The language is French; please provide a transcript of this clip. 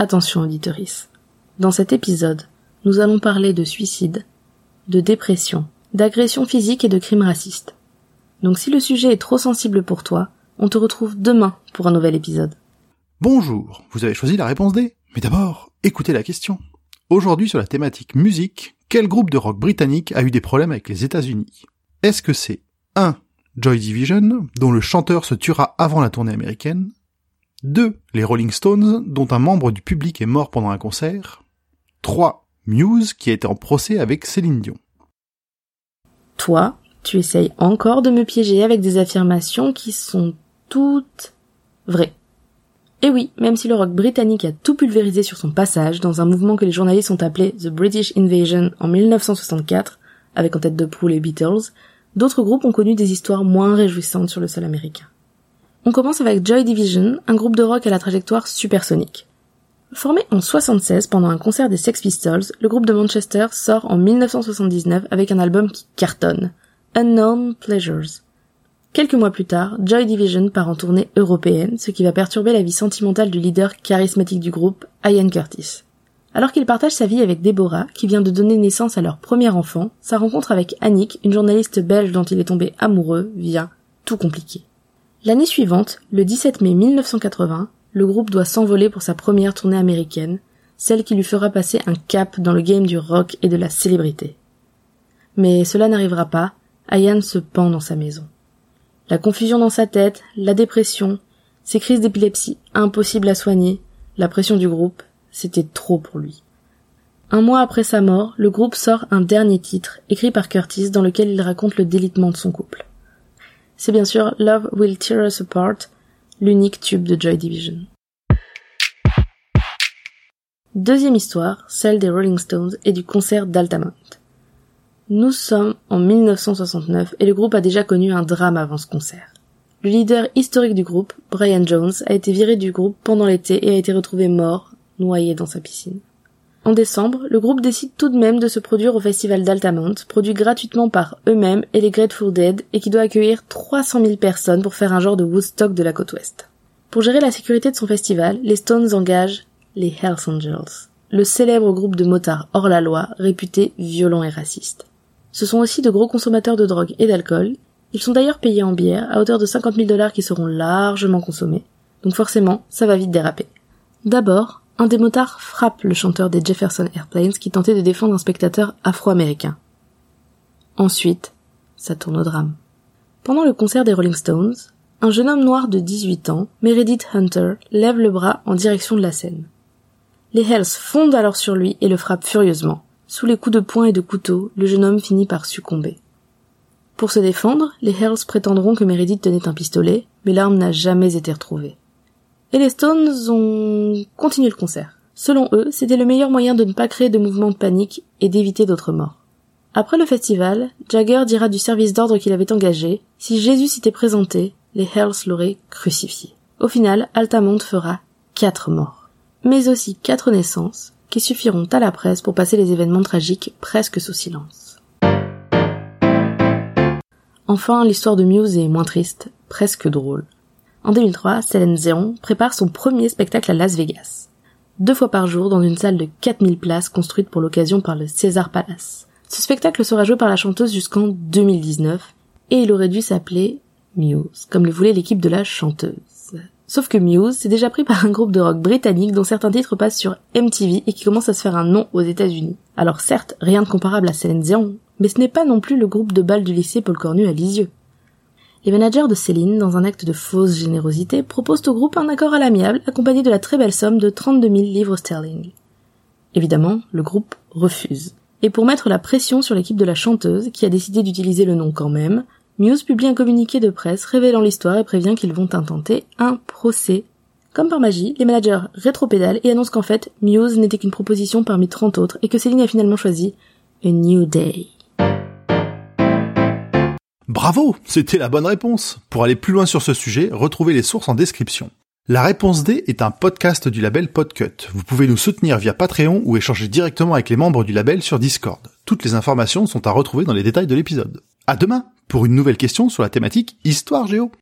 Attention auditoris. Dans cet épisode, nous allons parler de suicide, de dépression, d'agression physique et de crimes racistes. Donc si le sujet est trop sensible pour toi, on te retrouve demain pour un nouvel épisode. Bonjour, vous avez choisi la réponse D. Mais d'abord, écoutez la question. Aujourd'hui sur la thématique musique, quel groupe de rock britannique a eu des problèmes avec les États-Unis? Est-ce que c'est 1. Joy Division, dont le chanteur se tuera avant la tournée américaine? 2. Les Rolling Stones, dont un membre du public est mort pendant un concert 3. Muse, qui a été en procès avec Céline Dion. Toi, tu essayes encore de me piéger avec des affirmations qui sont toutes vraies. Et oui, même si le rock britannique a tout pulvérisé sur son passage dans un mouvement que les journalistes ont appelé The British Invasion en 1964, avec en tête de proue les Beatles, d'autres groupes ont connu des histoires moins réjouissantes sur le sol américain. On commence avec Joy Division, un groupe de rock à la trajectoire supersonique. Formé en 76 pendant un concert des Sex Pistols, le groupe de Manchester sort en 1979 avec un album qui cartonne, Unknown Pleasures. Quelques mois plus tard, Joy Division part en tournée européenne, ce qui va perturber la vie sentimentale du leader charismatique du groupe, Ian Curtis. Alors qu'il partage sa vie avec Deborah, qui vient de donner naissance à leur premier enfant, sa rencontre avec Annick, une journaliste belge dont il est tombé amoureux, vient tout compliquer. L'année suivante, le 17 mai 1980, le groupe doit s'envoler pour sa première tournée américaine, celle qui lui fera passer un cap dans le game du rock et de la célébrité. Mais cela n'arrivera pas, Ian se pend dans sa maison. La confusion dans sa tête, la dépression, ses crises d'épilepsie impossibles à soigner, la pression du groupe, c'était trop pour lui. Un mois après sa mort, le groupe sort un dernier titre, écrit par Curtis, dans lequel il raconte le délitement de son couple. C'est bien sûr Love Will Tear Us Apart, l'unique tube de Joy Division. Deuxième histoire, celle des Rolling Stones et du concert d'Altamont. Nous sommes en 1969 et le groupe a déjà connu un drame avant ce concert. Le leader historique du groupe, Brian Jones, a été viré du groupe pendant l'été et a été retrouvé mort, noyé dans sa piscine. En décembre, le groupe décide tout de même de se produire au festival d'Altamont, produit gratuitement par eux-mêmes et les Grateful Dead et qui doit accueillir 300 000 personnes pour faire un genre de Woodstock de la côte ouest. Pour gérer la sécurité de son festival, les Stones engagent les Hells Angels, le célèbre groupe de motards hors la loi, réputé violent et raciste. Ce sont aussi de gros consommateurs de drogue et d'alcool. Ils sont d'ailleurs payés en bière à hauteur de 50 000 dollars qui seront largement consommés. Donc forcément, ça va vite déraper. D'abord, un des motards frappe le chanteur des Jefferson Airplanes qui tentait de défendre un spectateur afro-américain. Ensuite, ça tourne au drame. Pendant le concert des Rolling Stones, un jeune homme noir de 18 ans, Meredith Hunter, lève le bras en direction de la scène. Les Hells fondent alors sur lui et le frappent furieusement. Sous les coups de poing et de couteau, le jeune homme finit par succomber. Pour se défendre, les Hells prétendront que Meredith tenait un pistolet, mais l'arme n'a jamais été retrouvée. Et les Stones ont continué le concert. Selon eux, c'était le meilleur moyen de ne pas créer de mouvement de panique et d'éviter d'autres morts. Après le festival, Jagger dira du service d'ordre qu'il avait engagé, si Jésus s'était présenté, les Hells l'auraient crucifié. Au final, Altamont fera quatre morts. Mais aussi quatre naissances, qui suffiront à la presse pour passer les événements tragiques presque sous silence. Enfin, l'histoire de Muse est moins triste, presque drôle. En 2003, Céline Dion prépare son premier spectacle à Las Vegas. Deux fois par jour dans une salle de 4000 places construite pour l'occasion par le César Palace. Ce spectacle sera joué par la chanteuse jusqu'en 2019 et il aurait dû s'appeler Muse, comme le voulait l'équipe de la chanteuse. Sauf que Muse s'est déjà pris par un groupe de rock britannique dont certains titres passent sur MTV et qui commence à se faire un nom aux États-Unis. Alors certes, rien de comparable à Céline Dion, mais ce n'est pas non plus le groupe de bal du lycée Paul Cornu à Lisieux. Les managers de Céline, dans un acte de fausse générosité, proposent au groupe un accord à l'amiable accompagné de la très belle somme de 32 000 livres sterling. Évidemment, le groupe refuse. Et pour mettre la pression sur l'équipe de la chanteuse, qui a décidé d'utiliser le nom quand même, Muse publie un communiqué de presse révélant l'histoire et prévient qu'ils vont intenter un procès. Comme par magie, les managers rétropédalent et annoncent qu'en fait, Muse n'était qu'une proposition parmi 30 autres et que Céline a finalement choisi A New Day. Bravo, c'était la bonne réponse. Pour aller plus loin sur ce sujet, retrouvez les sources en description. La réponse D est un podcast du label Podcut. Vous pouvez nous soutenir via Patreon ou échanger directement avec les membres du label sur Discord. Toutes les informations sont à retrouver dans les détails de l'épisode. À demain pour une nouvelle question sur la thématique Histoire Géo.